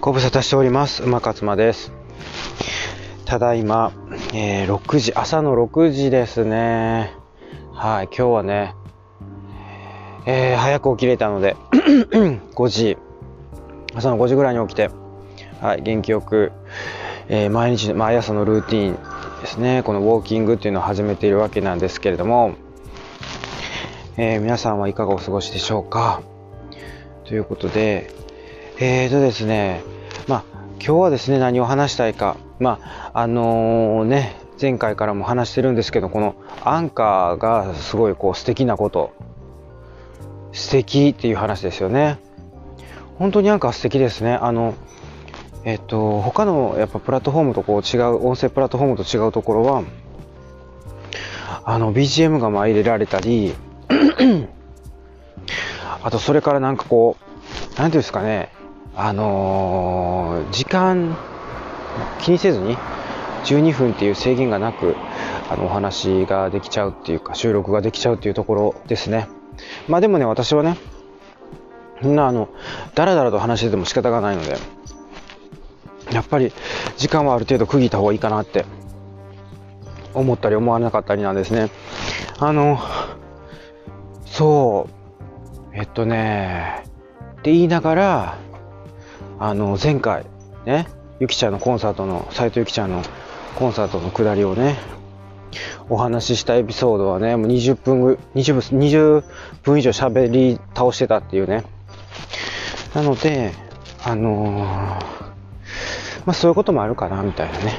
ご無沙汰しております。馬勝間です。ただいま、えー6時、朝の6時ですね。はい、今日はね、えー早く起きれたので、5時、朝の5時ぐらいに起きて、はい、元気よく、えー毎日、毎朝のルーティンですね、このウォーキングっていうのを始めているわけなんですけれども、え皆さんはいかがお過ごしでしょうか？ということで、えーとですね、今日はですね、何を話したいか。まあ、あのね、前回からも話してるんですけど、このアンカーがすごいこう素敵なこと。素敵っていう話ですよね。本当にアンカー素敵ですね。あの、えっと、他のやっぱプラットフォームとこう違う、音声プラットフォームと違うところは、あの、BGM がまあ入れられたり、あとそれからなんかこう、なんていうんですかね、あのー時間気にせずに12分っていう制限がなくあのお話ができちゃうっていうか収録ができちゃうっていうところですね。まあでもね私はねそんなあのだらだらと話してても仕方がないのでやっぱり時間はある程度区切った方がいいかなって思ったり思わなかったりなんですね。あのそう。えっとね。って言いながらあの前回ねゆきちゃんのコンサートの斎藤ゆきちゃんのコンサートの下りをねお話ししたエピソードはねもう20分20分 ,20 分以上喋り倒してたっていうね。なのであのーまあそういうこともあるかなみたいなね。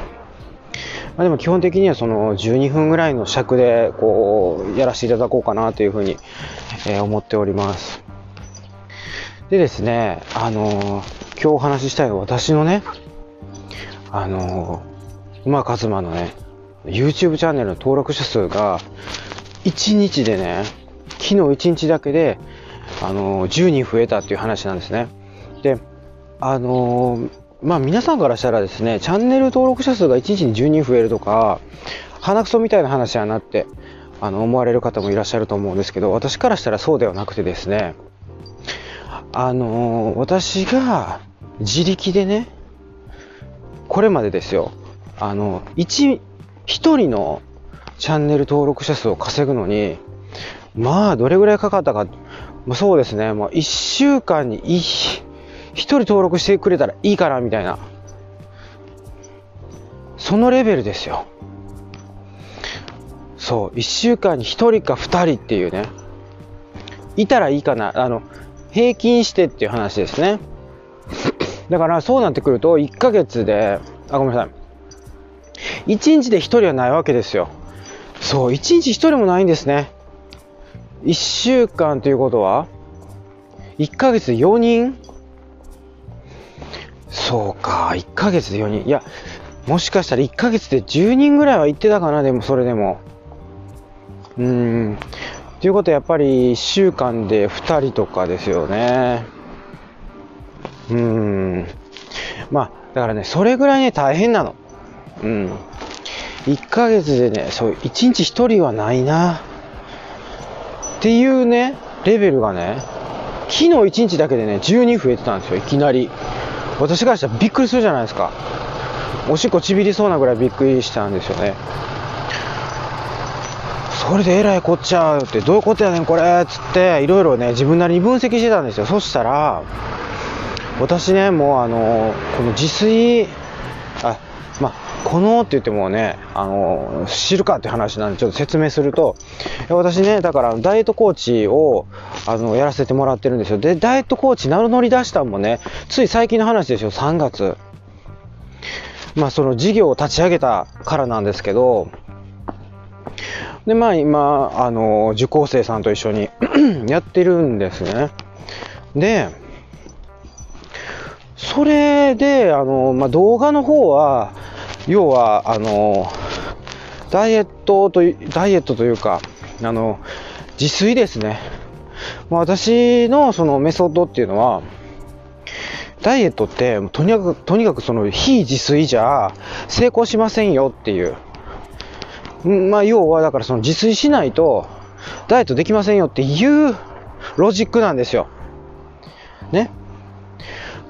まあ、でも基本的にはその12分ぐらいの尺でこうやらせていただこうかなというふうに、え思っております。でですねあのー今日お話ししたいの私のねあのー馬和馬のね YouTube チャンネルの登録者数が1日でね昨日1日だけであのー10人増えたっていう話なんですね。であのーまあ皆さんからしたらですねチャンネル登録者数が1日に10人増えるとか鼻くそみたいな話やなってあの思われる方もいらっしゃると思うんですけど私からしたらそうではなくてですねあのー私が自力でねこれまでですよ。あの1人のチャンネル登録者数を稼ぐのにまあどれぐらいかかったかまあそうですね。もう1週間に 1, 人登録してくれたらいいかなみたいな。そのレベルですよ。そう1週間に1人か2人っていうね。いたらいいかな。あの平均してっていう話ですね。だからそうなってくると1ヶ月であごめんなさい。1日で1人はないわけですよ。そう1日1人もないんですね。1週間ということは1ヶ月で4人？そうか1ヶ月で4人。いやもしかしたら1ヶ月で10人ぐらいは行ってたかなでもそれでも。うん。ということはやっぱり1週間で2人とかですよね。うん。まあだからねそれぐらいね大変なの。うん。1ヶ月でねそう1日1人はないな。っていうねレベルがね昨日1日だけでね12増えてたんですよいきなり。私からしたらびっくりするじゃないですか。おしっこちびりそうなぐらいびっくりしたんですよね。それでえらいこっちゃうってどういうことやねんこれっつっていろいろね自分なりに分析してたんですよ。そしたら私ねもうあのこの自炊あまあこのって言ってもねあの知るかって話なんでちょっと説明すると私ねだからダイエットコーチをあのやらせてもらってるんですよ。でダイエットコーチ名乗り出したんもねつい最近の話ですよ3月。まあその事業を立ち上げたからなんですけどでまあ今あの受講生さんと一緒に やってるんですね。でそれであの、まあ、動画の方は要はあのダイエットといダイエットというかあの自炊ですね、まあ、私のそのメソッドっていうのはダイエットってとにかくとにかくその非自炊じゃ成功しませんよっていうまあ要はだからその自炊しないとダイエットできませんよっていうロジックなんですよ。ね。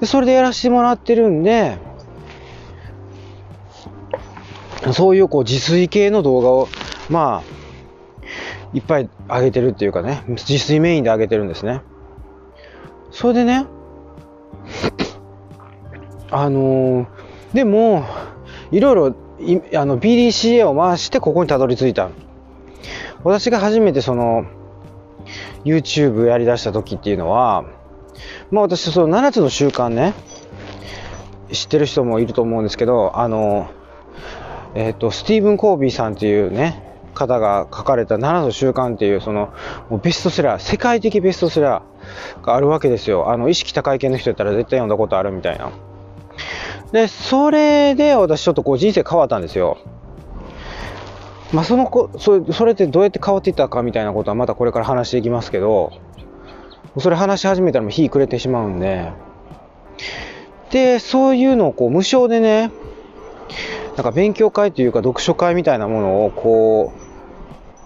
でそれでやらせてもらってるんで、そういうこう自炊系の動画を、まあ、いっぱい上げてるっていうかね、自炊メインで上げてるんですね。それでね、あのー、でも、いろいろあの BDCA を回してここにたどり着いた。私が初めてその YouTube やりだした時っていうのは、まあ私その7つの習慣ね、知ってる人もいると思うんですけど、あの、えっ、ー、と、スティーブン・コービーさんっていうね、方が書かれた7つの習慣っていう、その、もうベストセラー、世界的ベストセラーがあるわけですよ。あの、意識高い系の人やったら絶対読んだことあるみたいな。で、それで私ちょっとこう人生変わったんですよ。まあ、その子、そそれってどうやって変わっていったかみたいなことはまたこれから話していきますけど、それ話し始めたらもう日暮れてしまうんで、で、そういうのをこう無償でね、なんか勉強会というか読書会みたいなものをこ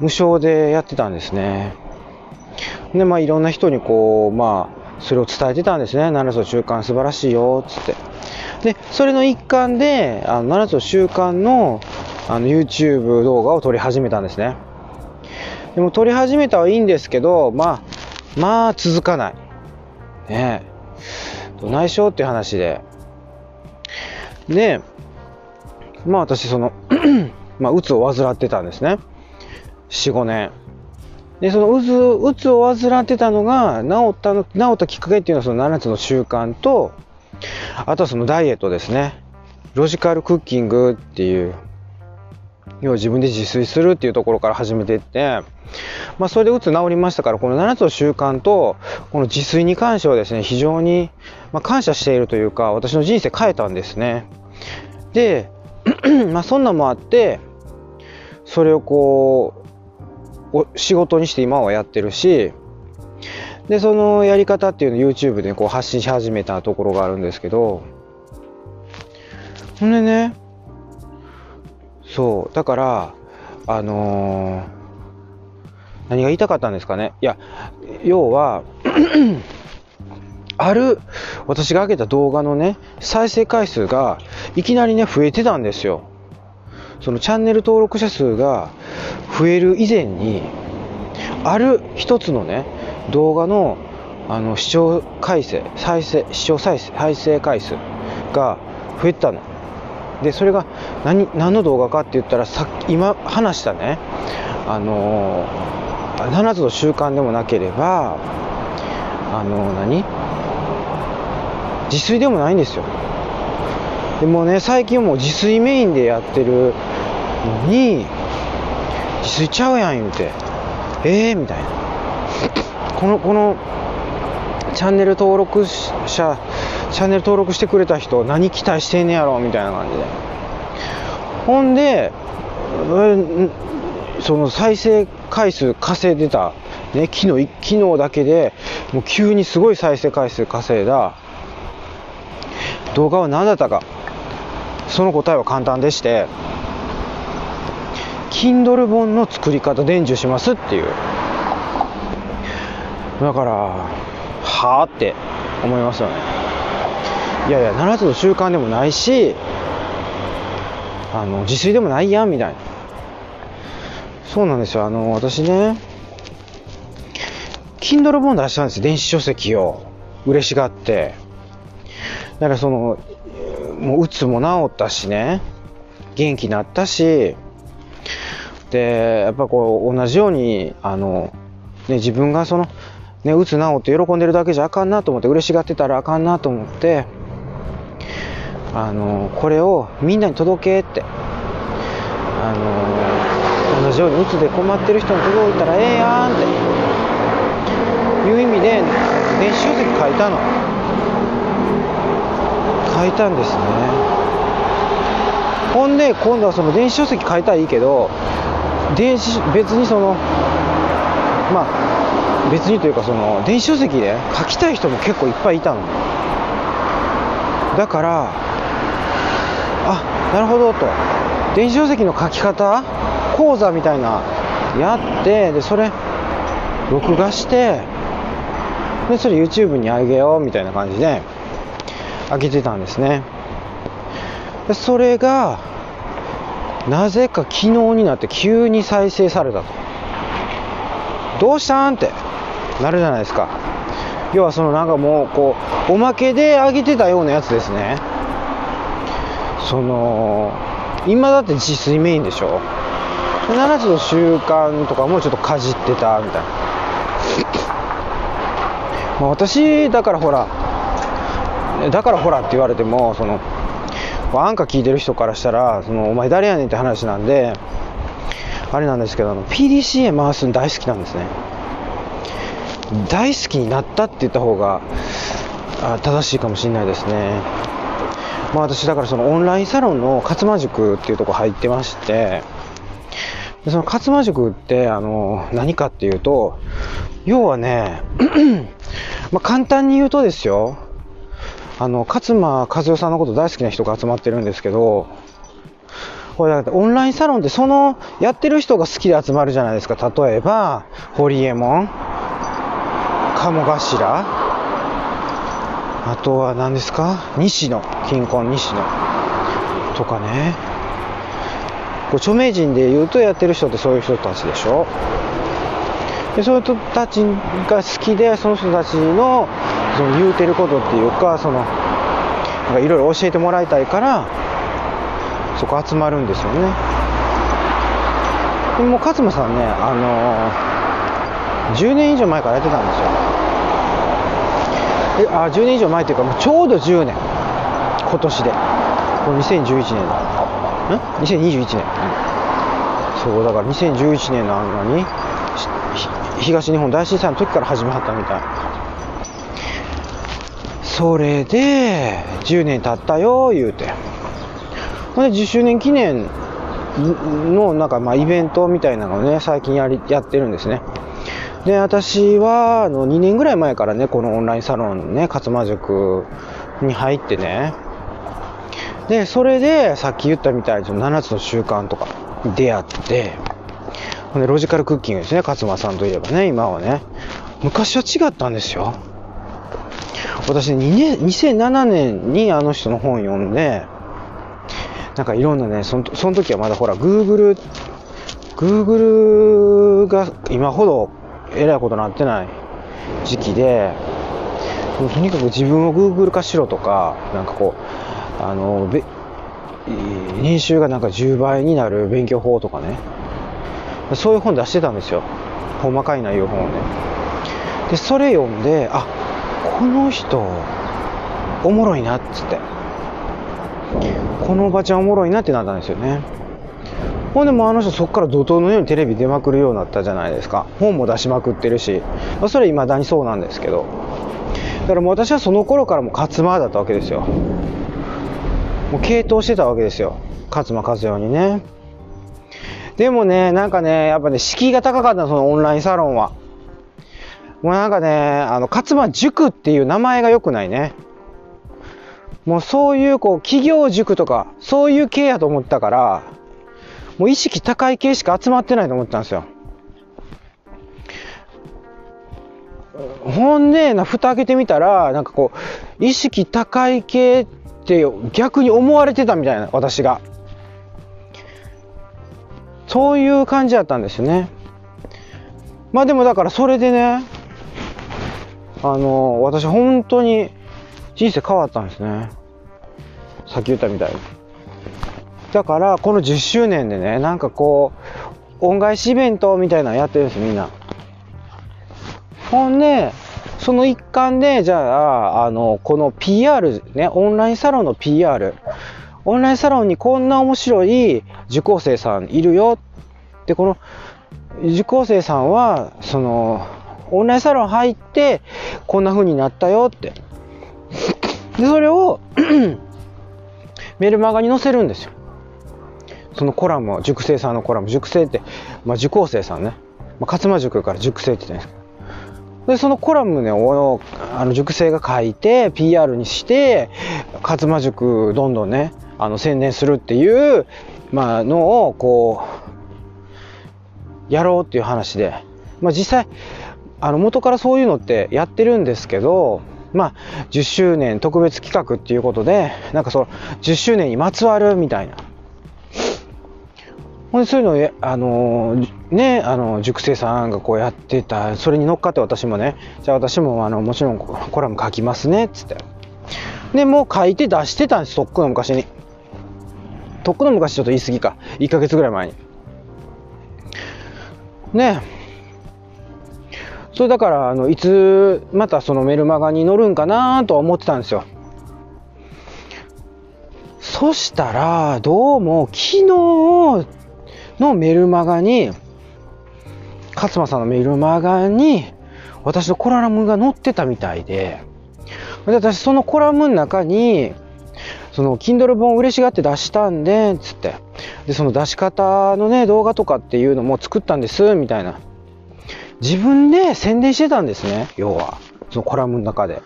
う、無償でやってたんですね。で、まあいろんな人にこう、まあ、それを伝えてたんですね。7つの習慣素晴らしいよ、つって。で、それの一環で、あの7つの習慣のあの YouTube 動画を撮り始めたんですね。でも撮り始めたはいいんですけど、まあ、まあ続かない。ねえ。どないしようっていう話で。で、まあ私その まあ、うつを患ってたんですね。4、5年。で、そのうつ、うつを患ってたのが、治ったの、治ったきっかけっていうのはその7つの習慣と、あとはそのダイエットですね。ロジカルクッキングっていう、要は自分で自炊するっていうところから始めていって、まあそれでうつ治りましたから、この7つの習慣と、この自炊に関してはですね、非常に、ま、感謝しているというか、私の人生変えたんですね。で、まあそんなんもあって、それをこう、仕事にして今はやってるし、で、そのやり方っていうのを YouTube でこう発信し始めたところがあるんですけど、ほんでね、そう、だから、あのー、何が言いたかったんですかね。いや、要は ある、私が上げた動画のね、再生回数がいきなりね、増えてたんですよ。そのチャンネル登録者数が増える以前に、ある一つのね、動画のあの視聴回数再生視聴再生再生回数が増えたのでそれが何何の動画かって言ったらさっき今話したねあのー、7つの習慣でもなければあのー、何？自炊でもないんですよ。でもね最近もう自炊メインでやってるのに自炊ちゃうやん言うてええー、みたいな。このこのチャンネル登録者チャンネル登録してくれた人何期待してんねやろみたいな感じで。ほんでその再生回数稼いでた、ね、昨日昨日だけでもう急にすごい再生回数稼いだ。動画は何だったか。その答えは簡単でして Kindle 本の作り方伝授しますっていう。だからはあって思いますよね。いやいや7つの習慣でもないしあの自炊でもないやんみたいな。そうなんですよ。あの私ね Kindle 本出したんです電子書籍を。嬉しがって。だからそのもううつも治ったしね。元気になったし。でやっぱこう同じようにあの、ね、自分がそのね、うつ治って喜んでるだけじゃあかんなと思って嬉しがってたらあかんなと思って。あのこれをみんなに届けって。あの同じようにうつで困ってる人に届いたらええやんって。いう意味で電子書籍書いたの。書いたんですね。ほんで今度はその電子書籍書いたらいいけど電子別にそのまあ別にというかその電子書籍で書きたい人も結構いっぱいいたの。だからあなるほどと。電子書籍の書き方？講座みたいな。やってでそれ録画してでそれ YouTube にあげようみたいな感じで開けてたんですね。でそれがなぜか昨日になって急に再生されたと。どうしたんってなるじゃないですか。要はそのなんかもうこうおまけであげてたようなやつですね。その今だって自炊メインでしょ？7つの習慣とかもちょっとかじってたみたいな、まあ、私だからほらだからほらって言われてもそのアンカ聞いてる人からしたらそのお前誰やねんって話なんであれなんですけど PDCA 回すの大好きなんですね。大好きになったって言った方が正しいかもしれないですね。まあ私だからそのオンラインサロンの勝間塾っていうとこ入ってましてでその勝間塾ってあの何かっていうと要はね まあ簡単に言うとですよあの勝間和代さんのこと大好きな人が集まってるんですけどこれだオンラインサロンってそのやってる人が好きで集まるじゃないですか。例えば堀エモ門鴨頭あとは何ですか？西野。金婚西野とかね。こう著名人で言うとやってる人ってそういう人たちでしょ。でそういう人たちが好きでその人たちのその言うてることっていうかそのいろいろ教えてもらいたいからそこ集まるんですよね。でも勝間さんねあのー、10年以上前からやってたんですよ。えあ10年以上前というかもうちょうど10年。今年で。この2011年。ん2021年、そうだから2011年のあのに東日本大震災の時から始まったみたい。それで10年経ったよ言うて。ほんで10周年記念のなんかまあイベントみたいなのをね最近やりやってるんですね。で、私は、あの、2年ぐらい前からね、このオンラインサロンね、勝間塾に入ってね、で、それで、さっき言ったみたいに、7つの習慣とか出会って、ほんで、ロジカルクッキングですね、勝間さんといえばね、今はね。昔は違ったんですよ。私、2年、2007年にあの人の本読んで、なんかいろんなね、そのその時はまだほら、Google、Google が今ほどえらいことなってない時期で、とにかく自分を Google 化しろとか、なんかこう、あの、べ年収がなんか10倍になる勉強法とかね、そういう本出してたんですよ。細かい内容本をね。で、それ読んで、あ、この人、おもろいなっつって。このおばちゃんおもろいなってなったんですよね。ほんでもあの人そこから怒涛のようにテレビ出まくるようになったじゃないですか。本も出しまくってるし、ま、それ未だにそうなんですけど。だからもう私はその頃からも勝間だったわけですよ。もう傾倒してたわけですよ。勝間和代にね。でもね、なんかね、やっぱね、敷居が高かったそのオンラインサロンは。もうなんかね、あの、勝間塾っていう名前が良くないね。もうそういうこう、企業塾とか、そういう系やと思ったから、もう意識高い系しか集まってないと思ったんですよ。ほんで、な、蓋開けてみたら、なんかこう、意識高い系ってって逆に思われてたみたいな、私が。そういう感じだったんですよね。まあでもだからそれでね、あの、私本当に人生変わったんですね。さっき言ったみたいに。だからこの10周年でねなんかこう恩返しイベントみたいなのやってるんですみんなほんでその一環でじゃああのこの PR ねオンラインサロンの PR オンラインサロンにこんな面白い受講生さんいるよでこの受講生さんはそのオンラインサロン入ってこんな風になったよってでそれをメルマガに載せるんですよそのコラムを、塾生さんのコラム、塾生って、まあ、受講生さんね。まあ、勝間塾から塾生って言ってないです。で、そのコラムね、を、あの、塾生が書いて、PR にして、勝間塾どんどんね、あの、宣伝するっていう、まあ、のを、こう、やろうっていう話で。まあ、実際、あの、元からそういうのってやってるんですけど、まあ、10周年特別企画っていうことで、なんかその、10周年にまつわるみたいな。ほんで、そういうのを、あのね、あの、塾生さんがこうやってた、それに乗っかって私もね、じゃあ私も、あの、もちろんコラム書きますねっ、つって。で、もう書いて出してたんです、とっくの昔に。とっくの昔ちょっと言い過ぎか。1ヶ月ぐらい前に。ねそれだからあのいつまたそのメルマガに乗るんかなとは思ってたんですよそしたらどうも昨日のメルマガに勝間さんのメルマガに私のコラムが載ってたみたいでで私そのコラムの中にその Kindle 本嬉しがって出したんでっつってでその出し方のね動画とかっていうのも作ったんですみたいな自分で宣伝してたんですね、要は。そのコラムの中で。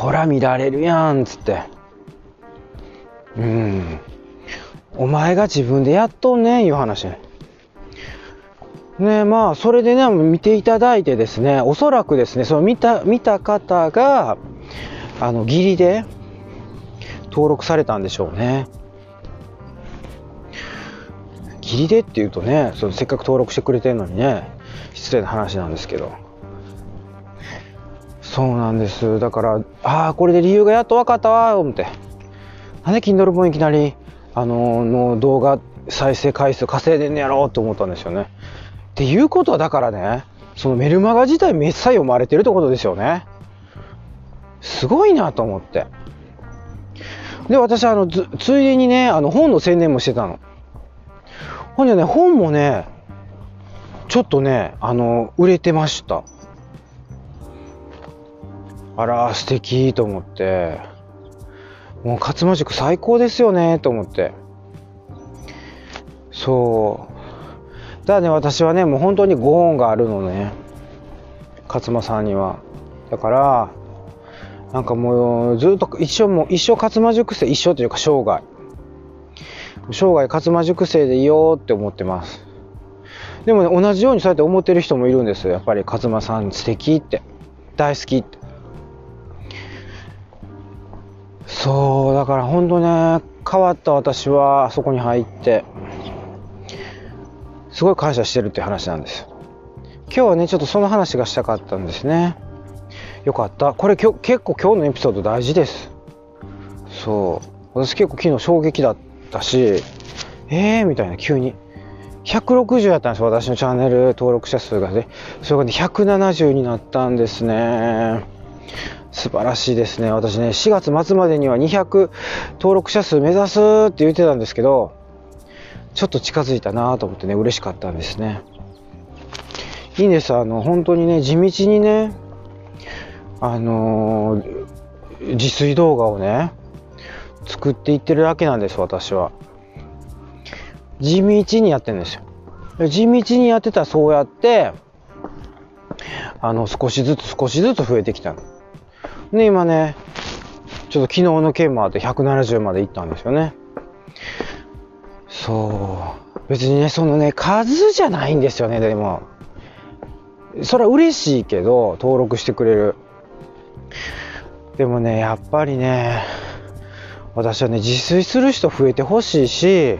空見られるやんっ、つって。うん。お前が自分でやっとんねん、いう話。ねまあ、それでね、見ていただいてですね、おそらくですね、その見た、見た方が、あの、義理で登録されたんでしょうね。義理でっていうとねそのせっかく登録してくれてるのにね失礼な話なんですけどそうなんですだからああこれで理由がやっと分かったわ思ってなんで Kindle 本いきなりあのの動画再生回数稼いでんねやろうと思ったんですよねっていうことはだからねそのメルマガ自体めっさ読まれてるってことですよねすごいなと思ってで私あのついでにねあの本の宣伝もしてたのほんでね、本もね、ちょっとね、あの、売れてました。あら、素敵と思って。もう勝間塾最高ですよね、と思って。そう。だね、私はね、もう本当にご恩があるのね。勝間さんには。だから、なんかもうずっと一生もう一生勝間塾生一生というか生涯生涯勝間塾生でいようって思ってますでもね同じようにそうやって思ってる人もいるんですよやっぱり勝間さん素敵って大好きってそうだから本当ね変わった私はそこに入ってすごい感謝してるって話なんです今日はねちょっとその話がしたかったんですねよかったこれ結構今日のエピソード大事ですそう私結構昨日衝撃だったし、えーみたいな、急に。160やったんですよ、私のチャンネル登録者数がね。それがね、170になったんですね。素晴らしいですね。私ね、4月末までには200登録者数目指すって言ってたんですけど、ちょっと近づいたなと思ってね、嬉しかったんですね。いいんです。あの、本当にね、地道にね、あのー、自炊動画をね、作っていってるだけなんです私は地道にやってるんですよ地道にやってたらそうやってあの少しずつ少しずつ増えてきたので今ねちょっと昨日の件もあって170までいったんですよね。そう。別にねそのね数じゃないんですよねでも。それは嬉しいけど登録してくれる。でもねやっぱりね私はね、自炊する人増えてほしいし、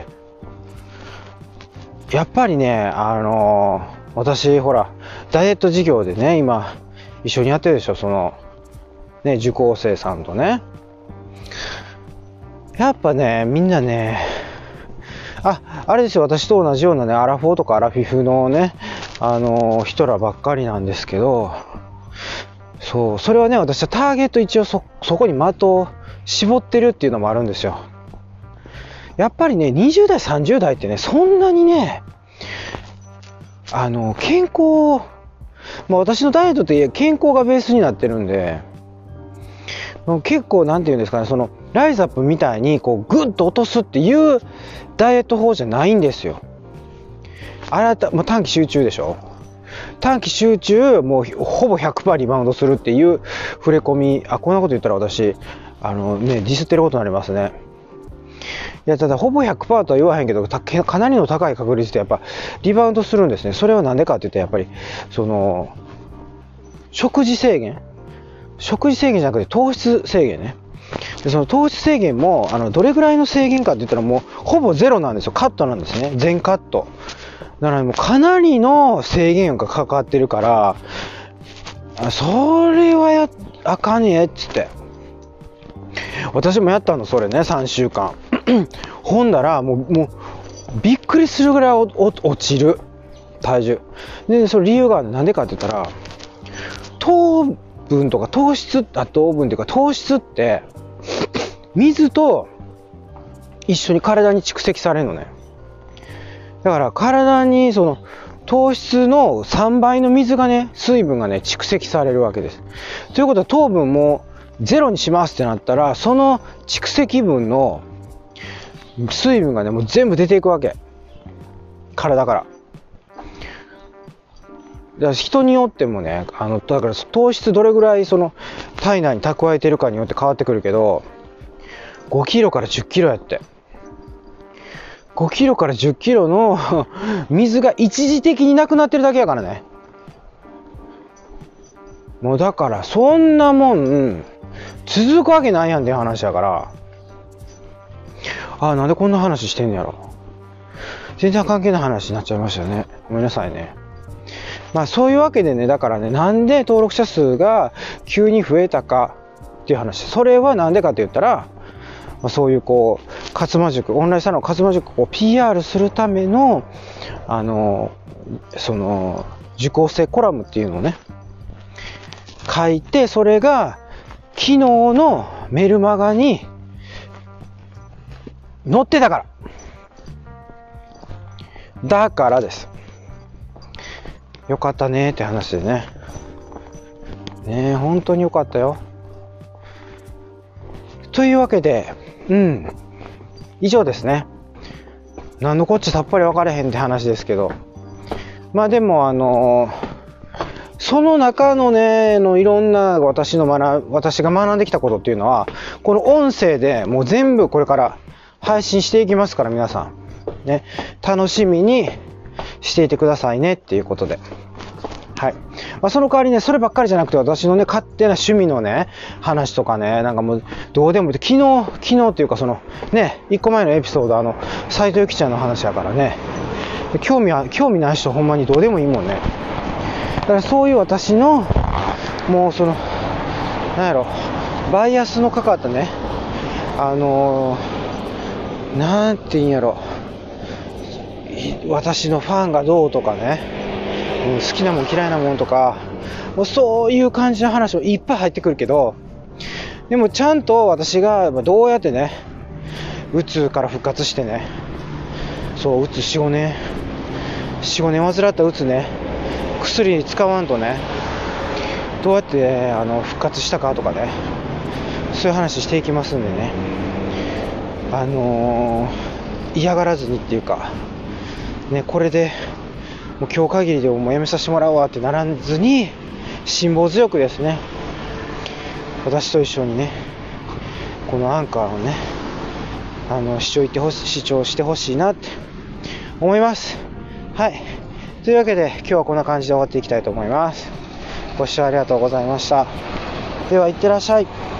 やっぱりね、あのー、私、ほら、ダイエット事業でね、今、一緒にやってるでしょ、その、ね、受講生さんとね。やっぱね、みんなね、あ、あれですよ、私と同じようなね、アラフォーとかアラフィフのね、あのー、人らばっかりなんですけど、そう、それはね、私はターゲット一応そ、そこに的を絞ってるっていうのもあるんですよ。やっぱりね、20代、30代ってね、そんなにね、あの、健康、まあ私のダイエットって健康がベースになってるんで、結構なんて言うんですかね、その、ライズアップみたいに、こう、グッと落とすっていうダイエット法じゃないんですよ。あれは、まあ、短期集中でしょ？短期集中、もうほぼ100%リバウンドするっていう触れ込み、あ、こんなこと言ったら私、あのね、ディスってることになりますね。いや、ただ、ほぼ100%とは言わへんけど、かなりの高い確率でやっぱリバウンドするんですね。それはなんでかって言って、やっぱり、その、食事制限食事制限じゃなくて糖質制限ね。でその糖質制限もあのどれぐらいの制限かって言ったらもうほぼゼロなんですよ。カットなんですね。全カット。だからもうかなりの制限がかかってるから、それはや、あかんねえっつって。私もやったの、それね、3週間。ほんだら、もう、もう、びっくりするぐらい落ちる。体重。で、その理由がなんでかって言ったら、糖分とか糖質、あ、糖分っていうか糖質って、水と一緒に体に蓄積されるのね。だから体にその糖質の3倍の水がね、水分がね、蓄積されるわけです。ということは糖分もゼロにしますってなったら、その蓄積分の水分がね、もう全部出ていくわけ。体から。だから人によってもね、あの、だから糖質どれぐらいその体内に蓄えてるかによって変わってくるけど、5キロから10キロやって。5キロから10キロの 水が一時的になくなってるだけやからね。もうだからそんなもん続くわけないやんって話やから。ああ、なんでこんな話してんのやろ。全然関係ない話になっちゃいましたね。ごめんなさいね。まあそういうわけでね、だからね、なんで登録者数が急に増えたかっていう話。それはなんでかって言ったら、まあ、そういうこう、勝間塾、オンラインサロン勝間塾を PR するための、あの、その、受講生コラムっていうのをね、書いて、それが昨日のメルマガに載ってたから。だからです。よかったねって話でね。ね本当によかったよ。というわけで、うん。以上ですね。何のこっちさっぱり分かれへんって話ですけど。まあでも、あのー、その中のね、のいろんな私の学、私が学んできたことっていうのは、この音声でもう全部これから配信していきますから、皆さん。ね、楽しみにしていてくださいねっていうことで。まあ、その代わりね、そればっかりじゃなくて、私のね、勝手な趣味のね、話とかね、なんかもう、どうでもいい。昨日、昨日っていうか、その、ね、一個前のエピソード、あの、斎藤由貴ちゃんの話やからね、興味は、興味ない人ほんまにどうでもいいもんね。だからそういう私の、もうその、なんやろ、バイアスのかかったね、あのー、なんて言うんやろ、私のファンがどうとかね、うん、好きなもん嫌いなもんとか、もうそういう感じの話もいっぱい入ってくるけど、でもちゃんと私がどうやってね、うつから復活してね、そう、うつ4、5年、4、5年患ったうつね、薬使わんとね、どうやって、あの復活したかとかね、そういう話していきますんでね、あのー、嫌がらずにっていうか、ね、これでもう今日限りでもうやめさせてもらうわってならずに、辛抱強くですね、私と一緒にね、このアンカーをね、あの、視聴てほし視聴してほしいなって思います。はい。というわけで、今日はこんな感じで終わっていきたいと思います。ご視聴ありがとうございました。では、いってらっしゃい。